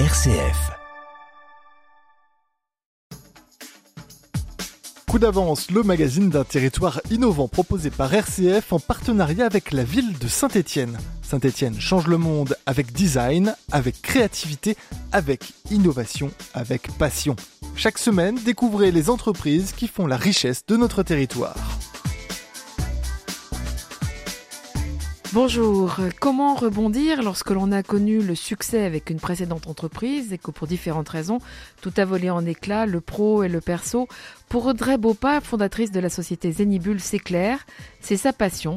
RCF. Coup d'avance, le magazine d'un territoire innovant proposé par RCF en partenariat avec la ville de Saint-Étienne. Saint-Étienne change le monde avec design, avec créativité, avec innovation, avec passion. Chaque semaine, découvrez les entreprises qui font la richesse de notre territoire. Bonjour, comment rebondir lorsque l'on a connu le succès avec une précédente entreprise et que pour différentes raisons, tout a volé en éclats, le pro et le perso? Pour Audrey Bopa, fondatrice de la société Zenibul, c'est clair, c'est sa passion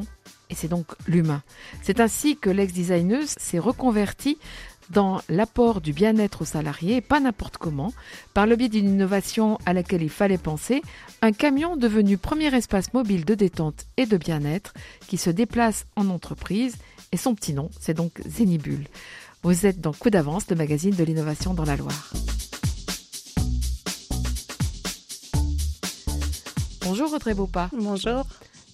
et c'est donc l'humain. C'est ainsi que l'ex-designeuse s'est reconvertie dans l'apport du bien-être aux salariés, pas n'importe comment, par le biais d'une innovation à laquelle il fallait penser, un camion devenu premier espace mobile de détente et de bien-être qui se déplace en entreprise, et son petit nom, c'est donc Zénibule. Vous êtes dans Coup d'avance, le magazine de l'innovation dans la Loire. Bonjour Audrey Beaupas. Bonjour.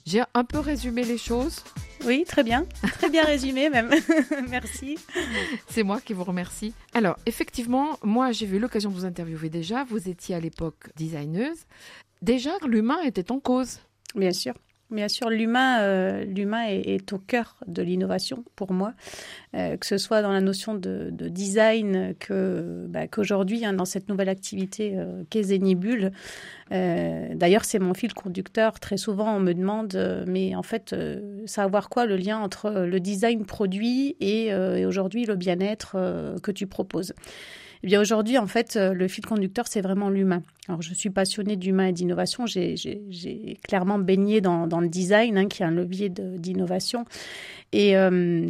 J'ai un peu résumé les choses. Oui, très bien. Très bien résumé même. Merci. C'est moi qui vous remercie. Alors, effectivement, moi, j'ai eu l'occasion de vous interviewer déjà. Vous étiez à l'époque designeuse. Déjà, l'humain était en cause. Bien sûr. Bien sûr, l'humain, euh, l'humain est, au cœur de l'innovation pour moi, euh, que ce soit dans la notion de, design que bah, qu'aujourd'hui hein, dans cette nouvelle activité euh, qu'est Zenibule. D'ailleurs, c'est mon fil conducteur. Très souvent, on me demande, mais en fait, savoir quoi le lien entre le design produit et aujourd'hui le bien-être que tu proposes? Eh bien aujourd'hui, en fait, euh, le fil conducteur, c'est vraiment l'humain. Alors je suis passionnée d'humain et d'innovation. J'ai clairement baigné dans, le design, hein, qui est un levier d'innovation. Et euh,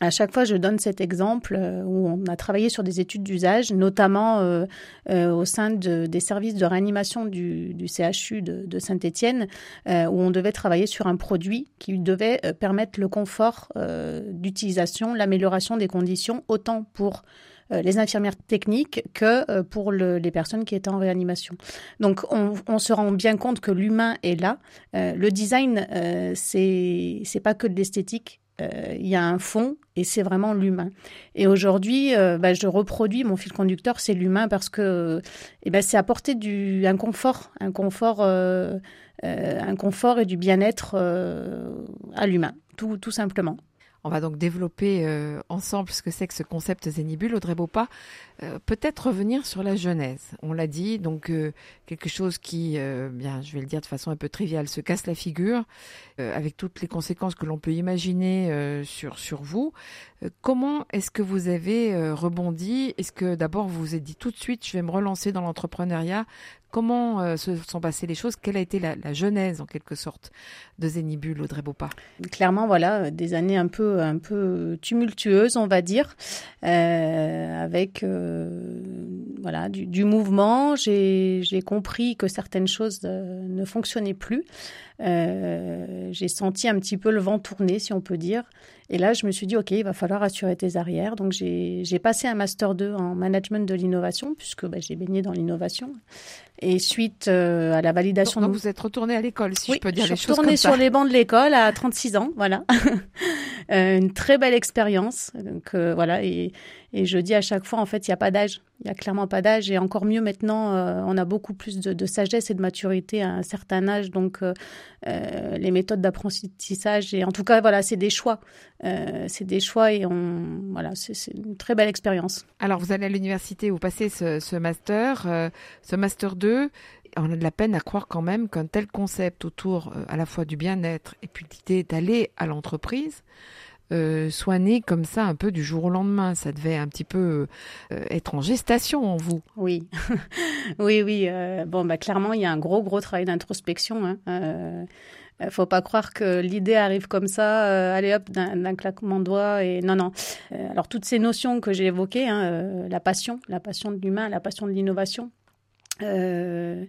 à chaque fois, je donne cet exemple euh, où on a travaillé sur des études d'usage, notamment au sein des services de réanimation du, CHU de, Saint-Étienne, où on devait travailler sur un produit qui devait permettre le confort d'utilisation, l'amélioration des conditions, autant pour les infirmières techniques que euh, pour les personnes qui étaient en réanimation. Donc on, se rend bien compte que l'humain est là. Euh, le design, c'est c'est pas que de l'esthétique. Il y a un fond et c'est vraiment l'humain. Et aujourd'hui, bah, je reproduis mon fil conducteur, c'est l'humain parce que eh ben, c'est apporter du un confort, un confort, un confort et du bien-être à l'humain, tout, tout simplement. On va donc développer euh, ensemble ce que c'est que ce concept Zénibule. Audrey Beaupas, euh, peut-être revenir sur la genèse. On l'a dit, donc euh, quelque chose qui, bien, je vais le dire de façon un peu triviale, se casse la figure, avec toutes les conséquences que l'on peut imaginer sur, sur vous. comment est-ce que vous avez rebondi? Est-ce que d'abord vous vous êtes dit tout de suite, je vais me relancer dans l'entrepreneuriat Comment euh, se sont passées les choses? Quelle a été la, genèse, en quelque sorte, de Zénibule, Audrey Beaupas Clairement, voilà, des années un peu, un peu tumultueuses, on va dire, euh, avec euh, voilà, du, mouvement. J'ai compris que certaines choses ne fonctionnaient plus. J'ai senti un petit peu le vent tourner, si on peut dire. Et là, je me suis dit, OK, il va falloir assurer tes arrières. Donc, j'ai passé un Master 2 en management de l'innovation, puisque bah, j'ai baigné dans l'innovation. Et suite euh, à la validation... Donc, vous êtes retourné à l'école, si je peux dire les choses comme ça. sur les bancs de l'école à 36 ans, voilà. Euh, une très belle expérience. Donc, euh, voilà, et, et, je dis à chaque fois, en fait, il n'y a pas d'âge. Il n'y a clairement pas d'âge. Et encore mieux maintenant, on a beaucoup plus de, de, sagesse et de maturité à un certain âge. Donc, les méthodes d'apprentissage, et en tout cas, voilà, c'est des choix. c'est des choix et on, voilà, c'est une très belle expérience. Alors, vous allez à l'université, vous passez ce, master, ce master 2 on a de la peine à croire quand même qu'un tel concept autour euh, à la fois du bien-être et puis l'idée d'aller à l'entreprise euh, soit né comme ça un peu du jour au lendemain. Ça devait un petit peu euh, être en gestation en vous. Oui, oui, oui. bon, bah clairement, il y a un gros, gros travail d'introspection. Hein. faut pas croire que l'idée arrive comme ça, allez hop, d'un claquement de doigts. Et non, non. alors toutes ces notions que j'ai évoquées, hein, la passion, la passion de l'humain, la passion de l'innovation, euh,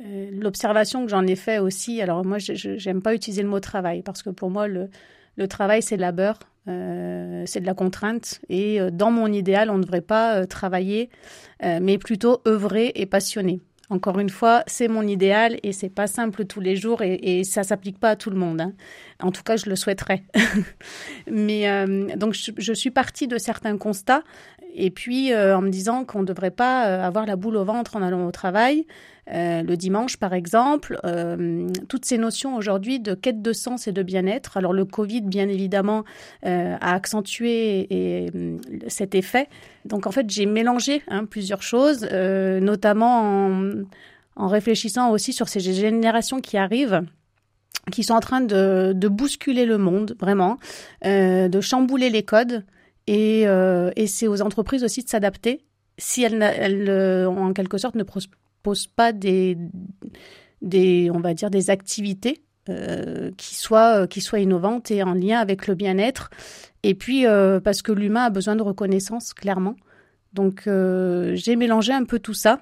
euh, l'observation que j'en ai fait aussi, alors moi, je n'aime pas utiliser le mot travail parce que pour moi, le, le travail, c'est labeur, euh, c'est de la contrainte. Et dans mon idéal, on ne devrait pas travailler, mais plutôt œuvrer et passionner. Encore une fois, c'est mon idéal et c'est pas simple tous les jours et, et ça s'applique pas à tout le monde. Hein. En tout cas, je le souhaiterais. Mais euh, donc, je, suis partie de certains constats et puis euh, en me disant qu'on ne devrait pas euh, avoir la boule au ventre en allant au travail. le dimanche, par exemple, toutes ces notions aujourd'hui de quête de sens et de bien-être. Alors le Covid, bien évidemment, a accentué et, cet effet. Donc en fait, j'ai mélangé hein, plusieurs choses, notamment en, en réfléchissant aussi sur ces générations qui arrivent qui sont en train de, de bousculer le monde, vraiment, euh, de chambouler les codes. Et, euh, et c'est aux entreprises aussi de s'adapter si elles, euh, en quelque sorte, ne proposent pas des, on va dire, des activités euh, qui soient qui soient innovantes et en lien avec le bien-être. Et puis parce que l'humain a besoin de reconnaissance, clairement. Donc j'ai mélangé un peu tout ça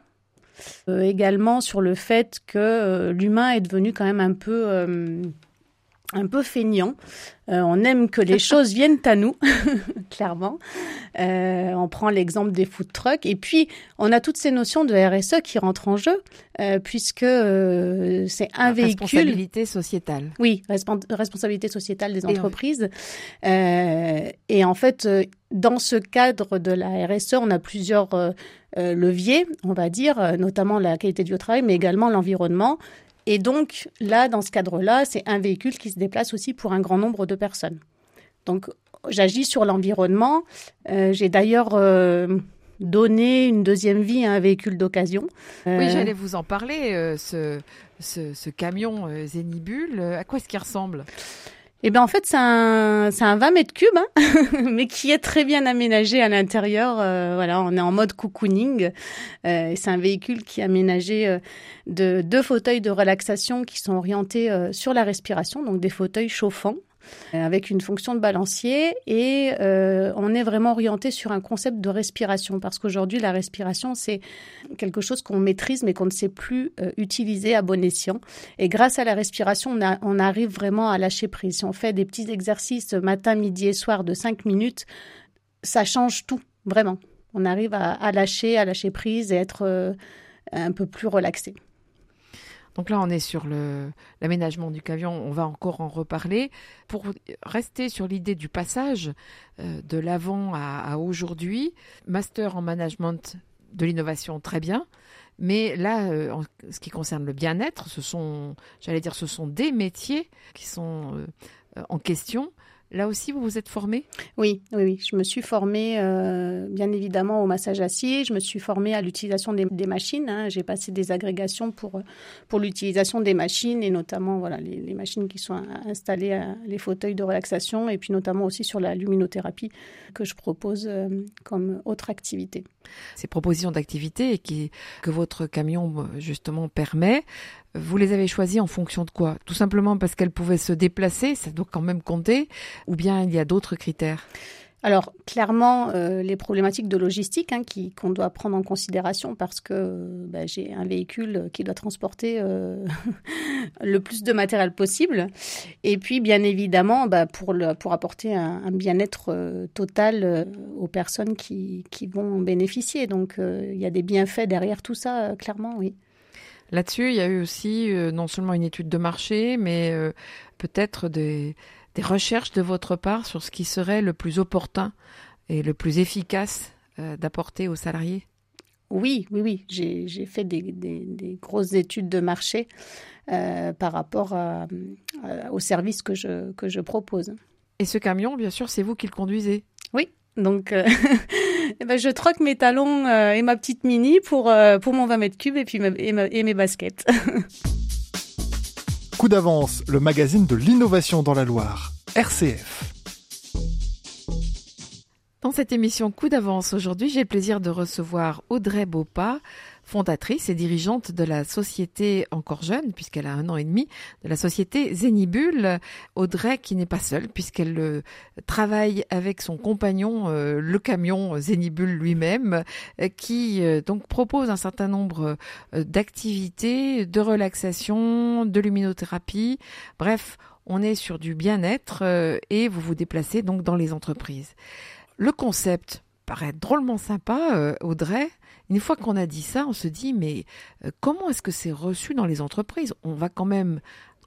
également sur le fait que l'humain est devenu quand même un peu un peu feignant. on aime que les choses viennent à nous, clairement. on prend l'exemple des food trucks. Et puis, on a toutes ces notions de RSE qui rentrent en jeu, puisque c'est un véhicule... Responsabilité sociétale. Oui, responsabilité sociétale des entreprises. et en fait, dans ce cadre de la RSE, on a plusieurs euh, leviers, on va dire, euh, notamment la qualité du travail, mais également l'environnement. Et donc, là, dans ce cadre-là, c'est un véhicule qui se déplace aussi pour un grand nombre de personnes. Donc, j'agis sur l'environnement. Euh, j'ai d'ailleurs donné une deuxième vie à un véhicule d'occasion. Oui, j'allais vous en parler. ce, camion Zénibule, à quoi est-ce qu'il ressemble? Eh bien, en fait, c'est un, un 20 mètres cubes, hein, mais qui est très bien aménagé à l'intérieur. Euh, voilà, on est en mode cocooning. Euh, c'est un véhicule qui est aménagé euh, de deux fauteuils de relaxation qui sont orientés euh, sur la respiration, donc des fauteuils chauffants. Euh, avec une fonction de balancier et euh, on est vraiment orienté sur un concept de respiration parce qu'aujourd'hui la respiration c'est quelque chose qu'on maîtrise mais qu'on ne sait plus euh, utiliser à bon escient et grâce à la respiration on, arrive vraiment à lâcher prise. Si on fait des petits exercices matin, midi et soir de 5 minutes, ça change tout vraiment. On arrive à lâcher, à lâcher prise et être un peu plus relaxé. Donc là, on est sur l'aménagement du camion, on va encore en reparler. Pour rester sur l'idée du passage euh, de l'avant à, aujourd'hui, master en management de l'innovation, très bien. Mais là, euh, en ce qui concerne le bien-être, ce sont, j'allais dire, ce sont des métiers qui sont euh, en question. Là aussi, vous vous êtes formée? Oui, oui, oui, Je me suis formée, euh, bien évidemment, au massage acier. Je me suis formée à l'utilisation des, machines. Hein. J'ai passé des agrégations pour, pour l'utilisation des machines et notamment voilà, les, machines qui sont installées, à, les fauteuils de relaxation et puis notamment aussi sur la luminothérapie que je propose euh, comme autre activité. Ces propositions d'activité que votre camion, justement, permet, vous les avez choisies en fonction de quoi? Tout simplement parce qu'elles pouvaient se déplacer, ça doit quand même compter, ou bien il y a d'autres critères? Alors clairement, euh, les problématiques de logistique hein, qu'on doit prendre en considération parce que bah, j'ai un véhicule qui doit transporter euh, le plus de matériel possible. Et puis bien évidemment, bah, pour, apporter un, bien-être euh, total euh, aux personnes qui, qui vont en bénéficier. Donc il y a des bienfaits derrière tout ça, clairement, oui. Là-dessus, il y a eu aussi euh, non seulement une étude de marché, mais euh, peut-être des, des, recherches de votre part sur ce qui serait le plus opportun et le plus efficace euh, d'apporter aux salariés. Oui, oui, oui. J'ai fait des, des, des, grosses études de marché par rapport à, aux services que je, que je propose. Et ce camion, bien sûr, c'est vous qui le conduisez Oui, donc Eh ben, je troque mes talons euh, et ma petite mini pour, euh, pour mon 20 mètres cubes et, puis et, mes baskets. Coup d'avance, le magazine de l'innovation dans la Loire, RCF. Dans cette émission Coup d'avance aujourd'hui, j'ai le plaisir de recevoir Audrey Bopa, fondatrice et dirigeante de la société encore jeune, puisqu'elle a un an et demi, de la société Zénibule. Audrey qui n'est pas seule, puisqu'elle euh, travaille avec son compagnon, euh, le camion Zénibule lui-même, euh, qui donc propose un certain nombre d'activités, de relaxation, de luminothérapie. Bref, on est sur du bien-être et vous vous déplacez donc dans les entreprises. Le concept paraît drôlement sympa, Audrey. Une fois qu'on a dit ça, on se dit mais comment est-ce que c'est reçu dans les entreprises? On va quand même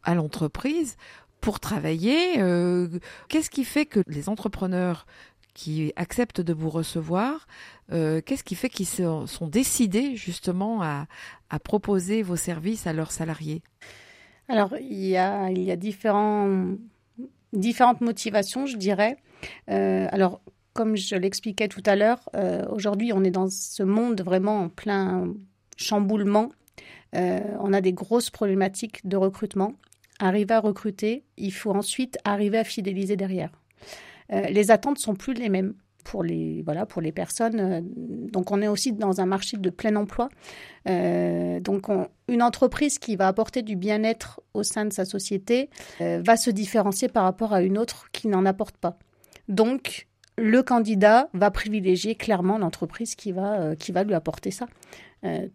à l'entreprise pour travailler. Qu'est-ce qui fait que les entrepreneurs qui acceptent de vous recevoir, qu'est-ce qui fait qu'ils sont décidés justement à, proposer vos services à leurs salariés? Alors, il y a, différentes motivations, je dirais. Euh, alors, comme je l'expliquais tout à l'heure, euh, aujourd'hui, on est dans ce monde vraiment en plein chamboulement. Euh, on a des grosses problématiques de recrutement. Arriver à recruter, il faut ensuite arriver à fidéliser derrière. les attentes sont plus les mêmes pour les, voilà, pour les personnes. Euh, donc, on est aussi dans un marché de plein emploi. Euh, donc, une entreprise qui va apporter du bien-être au sein de sa société euh, va se différencier par rapport à une autre qui n'en apporte pas. Donc, le candidat va privilégier clairement l'entreprise qui va, va lui apporter ça,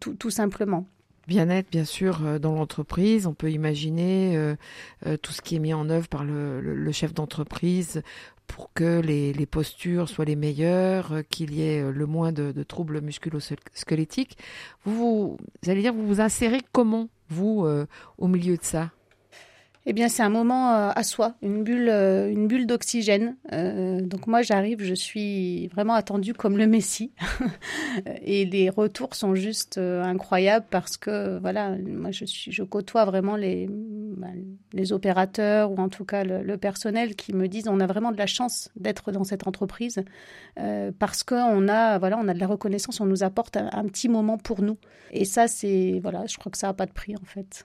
tout, tout simplement bien-être, bien sûr, dans l'entreprise. On peut imaginer tout ce qui est mis en œuvre par le, chef d'entreprise pour que les, postures soient les meilleures, euh, qu'il y ait euh, le moins de, troubles musculo-squelettiques. Vous, allez dire, vous vous insérez comment, vous, euh, au milieu de ça? Eh bien, c'est un moment euh, à soi, une bulle, euh, une bulle d'oxygène. Euh, donc moi, j'arrive, je suis vraiment attendue comme le Messie, et les retours sont juste incroyables parce que voilà, moi je suis, je côtoie vraiment les, bah, les opérateurs ou en tout cas le, personnel qui me disent on a vraiment de la chance d'être dans cette entreprise parce qu'on a voilà, on a de la reconnaissance, on nous apporte un, un petit moment pour nous. Et ça, c'est voilà, je crois que ça n'a pas de prix en fait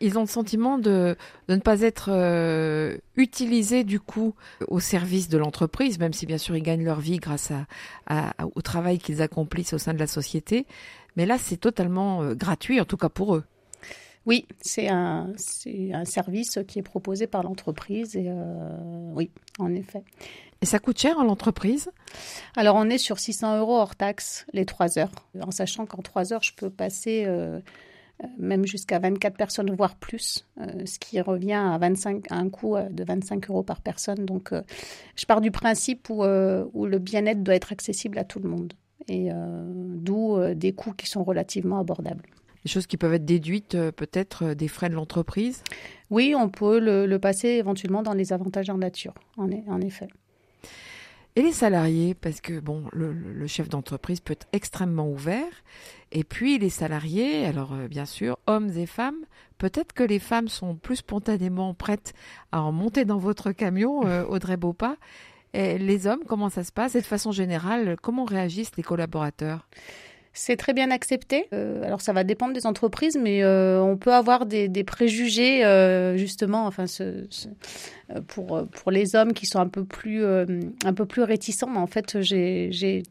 ils ont le sentiment de, ne pas être euh, utilisés du coup au service de l'entreprise, même si bien sûr ils gagnent leur vie grâce à, au travail qu'ils accomplissent au sein de la société. Mais là, c'est totalement euh, gratuit, en tout cas pour eux. Oui, c'est un, un service qui est proposé par l'entreprise et euh, oui, en effet. Et ça coûte cher à l'entreprise? Alors on est sur 600 euros hors taxe les trois heures, en sachant qu'en trois heures je peux passer euh, même jusqu'à 24 personnes, voire plus, euh, ce qui revient à, 25, un coût euh, de 25 euros par personne. Donc, je pars du principe où, où le bien-être doit être accessible à tout le monde, et d'où des coûts qui sont relativement abordables. Des choses qui peuvent être déduites peut-être des frais de l'entreprise? Oui, on peut le, passer éventuellement dans les avantages en nature, en, en effet. Et les salariés, parce que bon, le, chef d'entreprise peut être extrêmement ouvert. Et puis les salariés, alors euh, bien sûr, hommes et femmes, peut-être que les femmes sont plus spontanément prêtes à en monter dans votre camion, euh, Audrey Beaupas. Et les hommes, comment ça se passe? Et de façon générale, comment réagissent les collaborateurs? C'est très bien accepté. Euh, alors ça va dépendre des entreprises, mais euh, on peut avoir des, préjugés euh, justement, enfin, pour pour les hommes qui sont un peu plus un peu plus réticents. Mais en fait, j'ai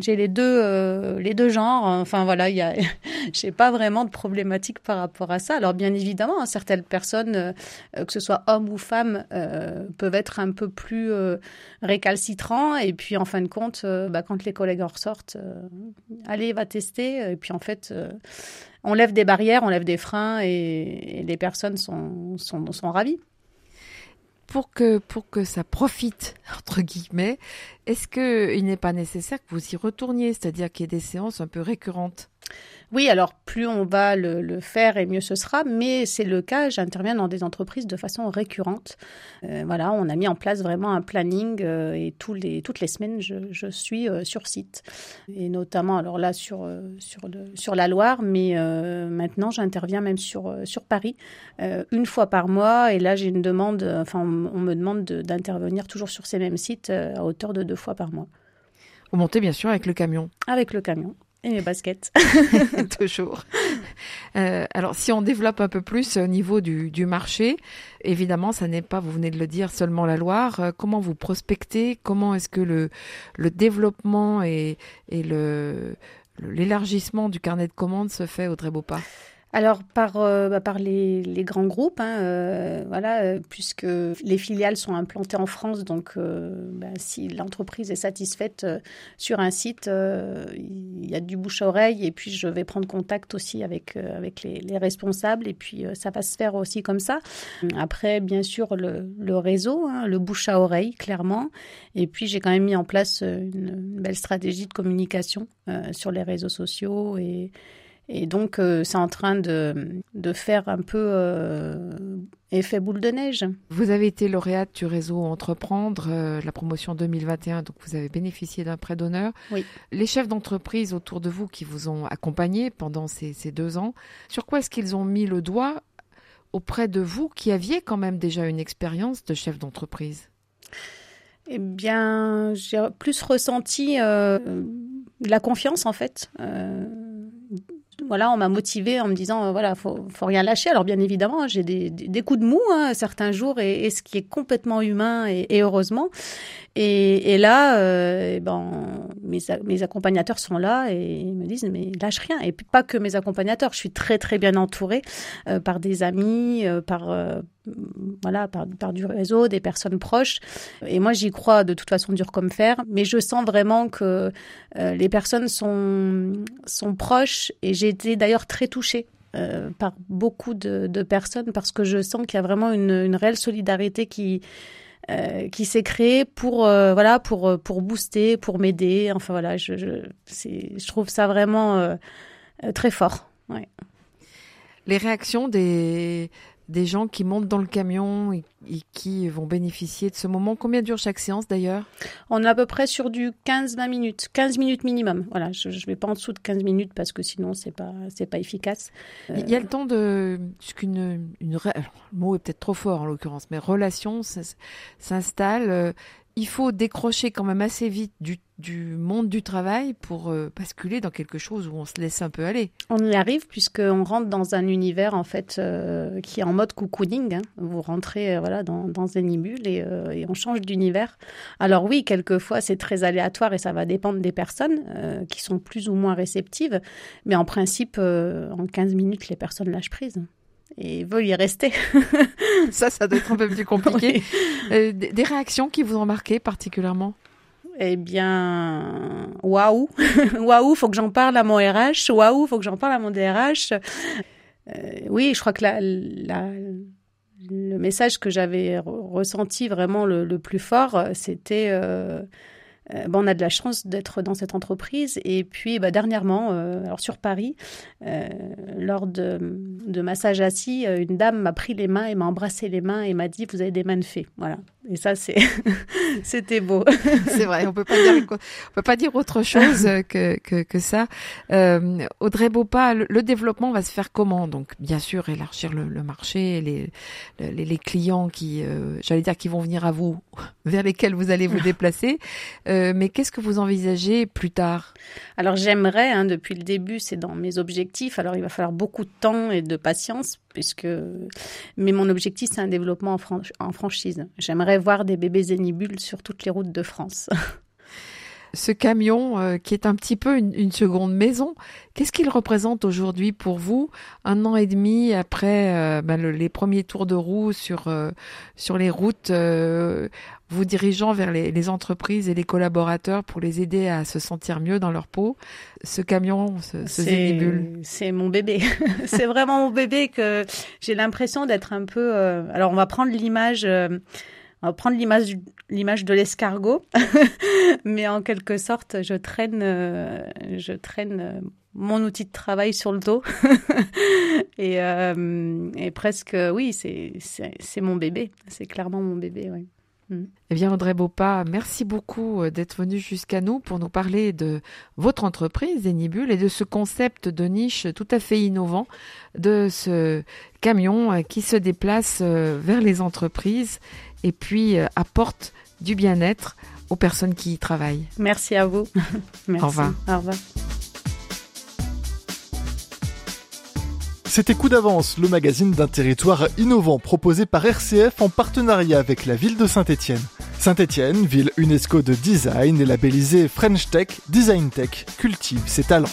j'ai les deux euh, les deux genres enfin voilà il y a j'ai pas vraiment de problématique par rapport à ça. Alors bien évidemment hein, certaines personnes euh, que ce soit hommes ou femmes euh, peuvent être un peu plus récalcitrants. Et puis en fin de compte bah, quand les collègues en ressortent allez va tester. Et puis en fait on lève des barrières on lève des freins et, les personnes sont, sont, sont ravies pour que, ça profite, entre guillemets, est-ce qu'il n'est pas nécessaire que vous y retourniez, c'est-à-dire qu'il y ait des séances un peu récurrentes? Oui, alors plus on va le, faire et mieux ce sera, mais c'est le cas, j'interviens dans des entreprises de façon récurrente. Euh, voilà, on a mis en place vraiment un planning euh, et tous les, toutes les semaines, je, suis euh, sur site. Et notamment, alors là, sur, sur, sur la Loire, mais maintenant, j'interviens même sur, sur Paris, une fois par mois. Et là, j'ai une demande, enfin, on, me demande d'intervenir toujours sur ces mêmes sites à hauteur de deux fois par mois. Vous montez bien sûr avec le camion. Avec le camion. Et mes baskets. Toujours. Euh, alors, si on développe un peu plus au niveau du, du marché, évidemment, ça n'est pas, vous venez de le dire, seulement la Loire. Euh, comment vous prospectez? Comment est-ce que le, le développement et, et le, l'élargissement du carnet de commandes se fait, Audrey Beaupas alors par euh, bah, les, grands groupes, hein, euh, voilà, euh, puisque les filiales sont implantées en France, donc bah, si l'entreprise est satisfaite sur un site, il y a du bouche à oreille et puis je vais prendre contact aussi avec les responsables et puis ça va se faire aussi comme ça. Après, bien sûr, le, le réseau, hein, le bouche à oreille, clairement, et puis j'ai quand même mis en place une, une belle stratégie de communication sur les réseaux sociaux et et donc, euh, c'est en train de, de, faire un peu euh, effet boule de neige. Vous avez été lauréate du réseau Entreprendre, euh, la promotion 2021, donc vous avez bénéficié d'un prêt d'honneur. Oui. Les chefs d'entreprise autour de vous qui vous ont accompagné pendant ces, ces deux ans, sur quoi est-ce qu'ils ont mis le doigt auprès de vous qui aviez quand même déjà une expérience de chef d'entreprise? Eh bien, j'ai plus ressenti la confiance en fait. Euh, voilà, on m'a motivé en me disant, euh, voilà, faut, faut rien lâcher. Alors bien évidemment, j'ai des, des, coups de mou hein, certains jours, et, et, ce qui est complètement humain, et, et heureusement. Et, et là, euh, eh ben, mes, mes accompagnateurs sont là et ils me disent, mais lâche rien. Et pas que mes accompagnateurs, je suis très très bien entourée euh, par des amis, euh, par euh, voilà, par, par, du réseau, des personnes proches. Et moi, j'y crois de toute façon dur comme fer. Mais je sens vraiment que euh, les personnes sont, sont proches. Et j'ai été d'ailleurs très touchée euh, par beaucoup de, de, personnes parce que je sens qu'il y a vraiment une, une réelle solidarité qui, euh, qui s'est créé pour euh, voilà pour euh, pour booster, pour m'aider. Enfin voilà, je je, je trouve ça vraiment euh, très fort. Ouais. Les réactions des des gens qui montent dans le camion et, et, qui vont bénéficier de ce moment. Combien dure chaque séance d'ailleurs? On est à peu près sur du 15-20 minutes, 15 minutes minimum. Voilà, je ne vais pas en dessous de 15 minutes parce que sinon c'est pas c'est pas efficace. Euh... Il y a le temps de qu'une une le mot est peut-être trop fort en l'occurrence, mais relation s'installe. Il faut décrocher quand même assez vite du, monde du travail pour euh, basculer dans quelque chose où on se laisse un peu aller. On y arrive puisqu'on rentre dans un univers en fait euh, qui est en mode cocooning. Hein. Vous rentrez euh, voilà dans, dans Zenibule et, et on change d'univers. Alors oui, quelquefois c'est très aléatoire et ça va dépendre des personnes qui sont plus ou moins réceptives, mais en principe en 15 minutes les personnes lâchent prise et veulent y rester. ça, ça doit être un peu plus compliqué. Oui. Euh, des réactions qui vous ont marqué particulièrement? Eh bien, waouh, waouh, faut que j'en parle à mon RH, waouh, faut que j'en parle à mon DRH. Euh, oui, je crois que la, la, le message que j'avais ressenti vraiment le, le plus fort, c'était euh, euh, bon, on a de la chance d'être dans cette entreprise. Et puis, bah, dernièrement, euh, alors sur Paris, euh, lors de, de massage assis, euh, une dame m'a pris les mains et m'a embrassé les mains et m'a dit Vous avez des mains de fée. Voilà. Et ça, c'est c'était beau. c'est vrai, on peut pas dire on peut pas dire autre chose que que, que ça. Euh, Audrey Bopa, le, le, développement va se faire comment? Donc, bien sûr, élargir le, le marché, les, les, les clients qui, euh, j'allais dire, qui vont venir à vous, vers lesquels vous allez vous déplacer. Euh, mais qu'est-ce que vous envisagez plus tard? Alors, j'aimerais, hein, depuis le début, c'est dans mes objectifs. Alors, il va falloir beaucoup de temps et de patience puisque mais mon objectif c'est un développement en franchise. J'aimerais voir des bébés zénibules sur toutes les routes de France. Ce camion euh, qui est un petit peu une, une seconde maison, qu'est-ce qu'il représente aujourd'hui pour vous, un an et demi après euh, ben, le, les premiers tours de roue sur euh, sur les routes, euh, vous dirigeant vers les, les, entreprises et les collaborateurs pour les aider à se sentir mieux dans leur peau. Ce camion, ce, ce zénibule. C'est mon bébé. c'est vraiment mon bébé que j'ai l'impression d'être un peu. Euh, alors on va prendre l'image. On va prendre l'image l'image de l'escargot, mais en quelque sorte, je traîne, euh, je traîne euh, mon outil de travail sur le dos. et, euh, et, presque, oui, c'est mon bébé. C'est clairement mon bébé, oui. Mmh. Eh bien, Audrey Bopa, merci beaucoup euh, d'être venu jusqu'à nous pour nous parler de votre entreprise, Zenibule, et de ce concept de niche tout à fait innovant, de ce camion euh, qui se déplace vers les entreprises et puis apporte du bien-être aux personnes qui y travaillent. Merci à vous. Merci. Au revoir. Au revoir. C'était Coup d'avance, le magazine d'un territoire innovant proposé par RCF en partenariat avec la ville de Saint-Étienne. Saint-Étienne, ville UNESCO de design et labellisée French Tech, Design Tech, cultive ses talents.